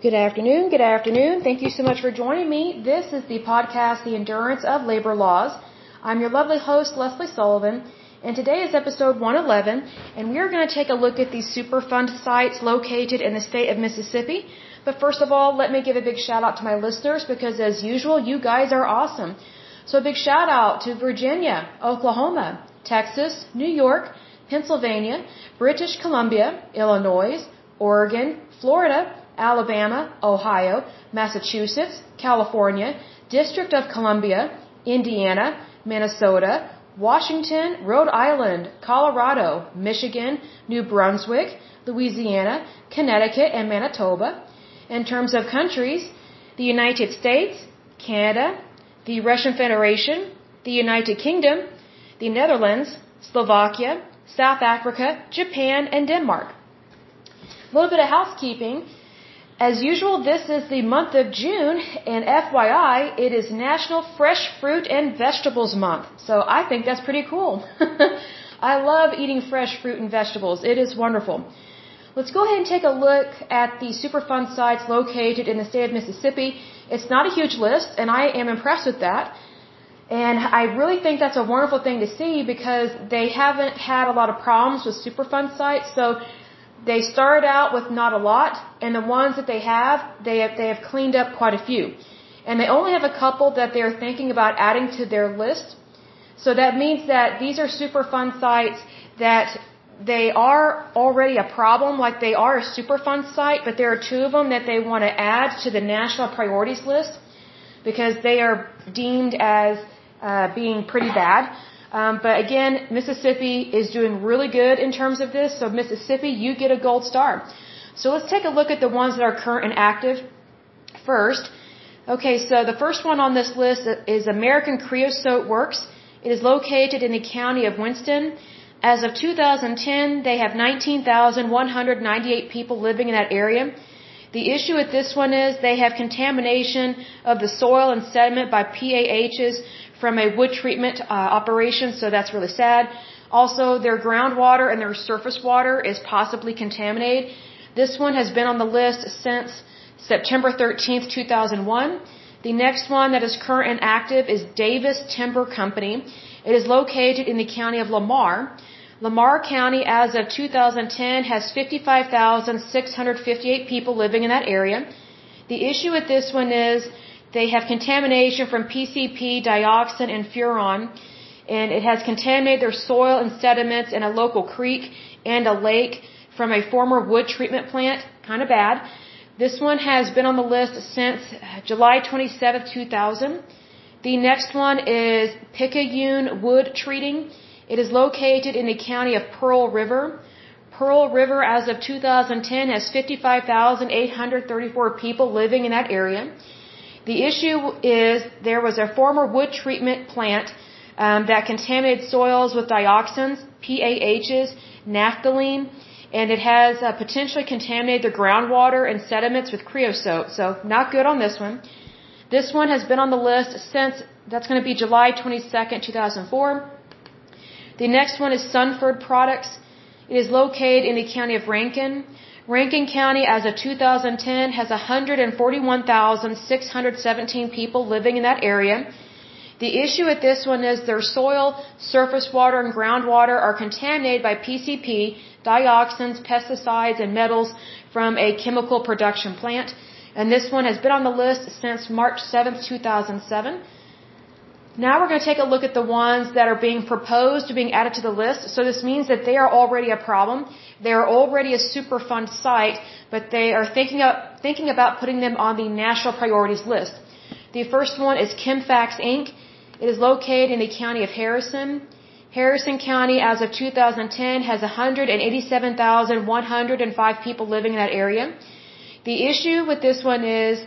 Good afternoon. Good afternoon. Thank you so much for joining me. This is the podcast, The Endurance of Labor Laws. I'm your lovely host, Lesley Sullivan, and today is episode 111, and we are going to take a look at these Superfund sites located in the state of Mississippi. But first of all, let me give a big shout out to my listeners because as usual, you guys are awesome. So a big shout out to Virginia, Oklahoma, Texas, New York, Pennsylvania, British Columbia, Illinois, Oregon, Florida, Alabama, Ohio, Massachusetts, California, District of Columbia, Indiana, Minnesota, Washington, Rhode Island, Colorado, Michigan, New Brunswick, Louisiana, Connecticut, and Manitoba. In terms of countries, the United States, Canada, the Russian Federation, the United Kingdom, the Netherlands, Slovakia, South Africa, Japan, and Denmark. A little bit of housekeeping. As usual, this is the month of June, and FYI, it is National Fresh Fruit and Vegetables Month. So I think that's pretty cool. I love eating fresh fruit and vegetables. It is wonderful. Let's go ahead and take a look at the Superfund sites located in the state of Mississippi. It's not a huge list, and I am impressed with that. And I really think that's a wonderful thing to see because they haven't had a lot of problems with Superfund sites. So they start out with not a lot, and the ones that they have, they have, they have cleaned up quite a few. And they only have a couple that they're thinking about adding to their list. So that means that these are Superfund sites that they are already a problem, like they are a Superfund site, but there are two of them that they want to add to the national priorities list because they are deemed as uh, being pretty bad. Um, but again, Mississippi is doing really good in terms of this. So Mississippi, you get a gold star. So let's take a look at the ones that are current and active first. Okay, so the first one on this list is American Creosote Works. It is located in the county of Winston. As of 2010, they have 19,198 people living in that area. The issue with this one is they have contamination of the soil and sediment by PAHs from a wood treatment uh, operation, so that's really sad. Also, their groundwater and their surface water is possibly contaminated. This one has been on the list since September 13th, 2001. The next one that is current and active is Davis Timber Company. It is located in the county of Lamar. Lamar County, as of 2010, has 55,658 people living in that area. The issue with this one is they have contamination from PCP, dioxin, and furan, and it has contaminated their soil and sediments in a local creek and a lake from a former wood treatment plant. Kind of bad. This one has been on the list since uh, July 27, 2000. The next one is Picayune Wood Treating. It is located in the county of Pearl River. Pearl River, as of 2010, has 55,834 people living in that area. The issue is there was a former wood treatment plant um, that contaminated soils with dioxins, PAHs, naphthalene, and it has uh, potentially contaminated the groundwater and sediments with creosote. So not good on this one. This one has been on the list since that's going to be July 22nd, 2004. The next one is Sonford Products. It is located in the county of Rankin. Rankin County, as of 2010, has 141,617 people living in that area. The issue with this one is their soil, surface water, and groundwater are contaminated by PCP, dioxins, pesticides, and metals from a chemical production plant. And this one has been on the list since March 7, 2007. Now we're going to take a look at the ones that are being proposed to being added to the list. So this means that they are already a problem. They are already a Superfund site, but they are thinking, thinking about putting them on the national priorities list. The first one is Chemfax Inc. It is located in the county of Harrison. Harrison County, as of 2010, has 187,105 people living in that area. The issue with this one is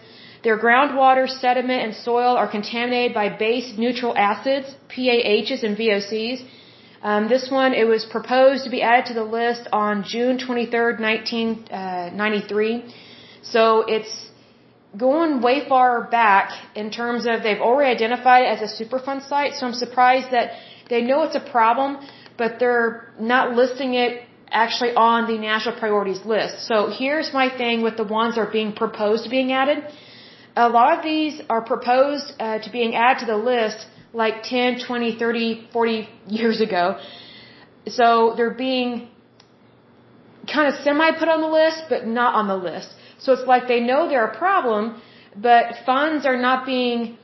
their groundwater, sediment, and soil are contaminated by base neutral acids, PAHs and VOCs. Um, this one, it was proposed to be added to the list on June 23rd, 1993. Uh, so it's going way far back in terms of they've already identified it as a Superfund site. So I'm surprised that they know it's a problem, but they're not listing it actually on the national priorities list. So here's my thing with the ones that are being proposed being added. A lot of these are proposed uh, to being added to the list like 10, 20, 30, 40 years ago. So they're being kind of semi put on the list, but not on the list. So it's like they know they're a problem, but funds are not being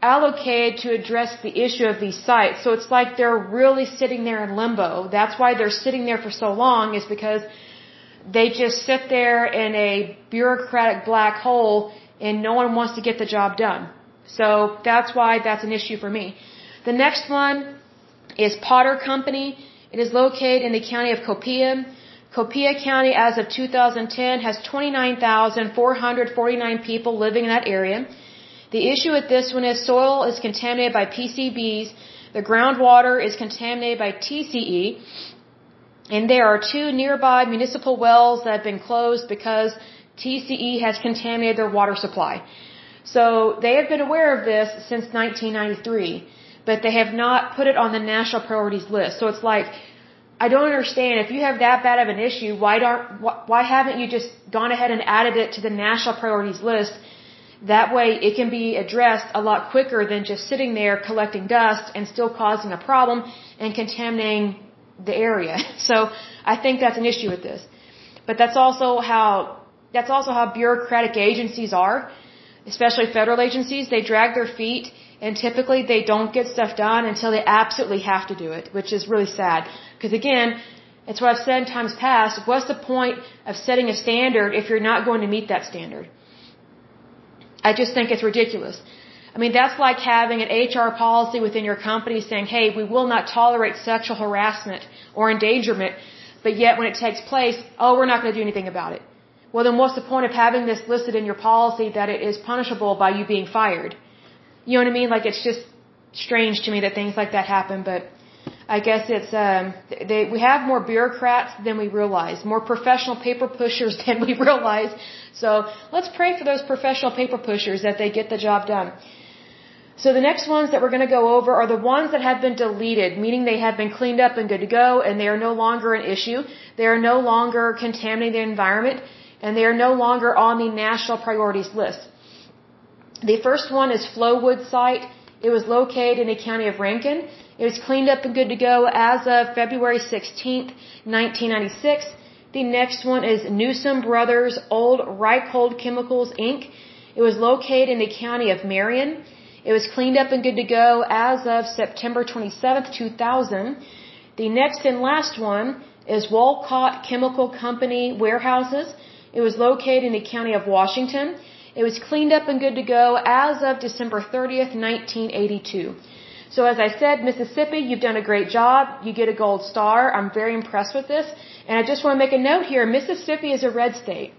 allocated to address the issue of these sites. So it's like they're really sitting there in limbo. That's why they're sitting there for so long is because they just sit there in a bureaucratic black hole and no one wants to get the job done. So that's why that's an issue for me. The next one is Potter Company. It is located in the county of Copiah. Copiah County, as of 2010, has 29,449 people living in that area. The issue with this one is soil is contaminated by PCBs, the groundwater is contaminated by TCE, and there are two nearby municipal wells that have been closed because TCE has contaminated their water supply. So they have been aware of this since 1993, but they have not put it on the national priorities list. So it's like, I don't understand. If you have that bad of an issue, why don't, why haven't you just gone ahead and added it to the national priorities list that way it can be addressed a lot quicker than just sitting there collecting dust and still causing a problem and contaminating the area. So I think that's an issue with this. But that's also how that's also how bureaucratic agencies are, especially federal agencies. They drag their feet and typically they don't get stuff done until they absolutely have to do it, which is really sad. Because again, it's what I've said in times past. What's the point of setting a standard if you're not going to meet that standard? I just think it's ridiculous. I mean, that's like having an HR policy within your company saying, hey, we will not tolerate sexual harassment or endangerment, but yet when it takes place, oh, we're not going to do anything about it. Well, then what's the point of having this listed in your policy that it is punishable by you being fired? You know what I mean? Like, it's just strange to me that things like that happen, but I guess it's, um, they, we have more bureaucrats than we realize, more professional paper pushers than we realize. So let's pray for those professional paper pushers that they get the job done. So the next ones that we're going to go over are the ones that have been deleted, meaning they have been cleaned up and good to go and they are no longer an issue. They are no longer contaminating the environment and they are no longer on the national priorities list. The first one is Flowood site. It was located in the county of Rankin. It was cleaned up and good to go as of February 16th, 1996. The next one is Newsom Brothers Old Reichhold Chemicals Inc. It was located in the county of Marion. It was cleaned up and good to go as of September 27th, 2000. The next and last one is Walcott Chemical Company Warehouses. It was located in the county of Washington. It was cleaned up and good to go as of December 30th, 1982. So as I said, Mississippi, you've done a great job. You get a gold star. I'm very impressed with this. And I just want to make a note here. Mississippi is a red state.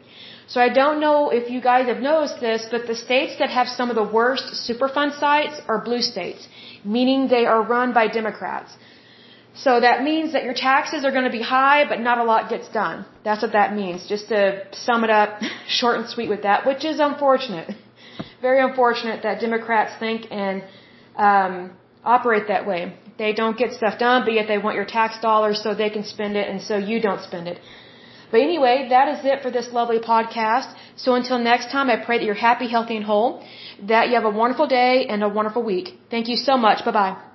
So I don't know if you guys have noticed this, but the states that have some of the worst Superfund sites are blue states, meaning they are run by Democrats. So that means that your taxes are going to be high, but not a lot gets done. That's what that means. Just to sum it up short and sweet with that, which is unfortunate. Very unfortunate that Democrats think and um, operate that way. They don't get stuff done, but yet they want your tax dollars so they can spend it and so you don't spend it. But anyway, that is it for this lovely podcast. So until next time, I pray that you're happy, healthy, and whole, that you have a wonderful day and a wonderful week. Thank you so much. Bye bye.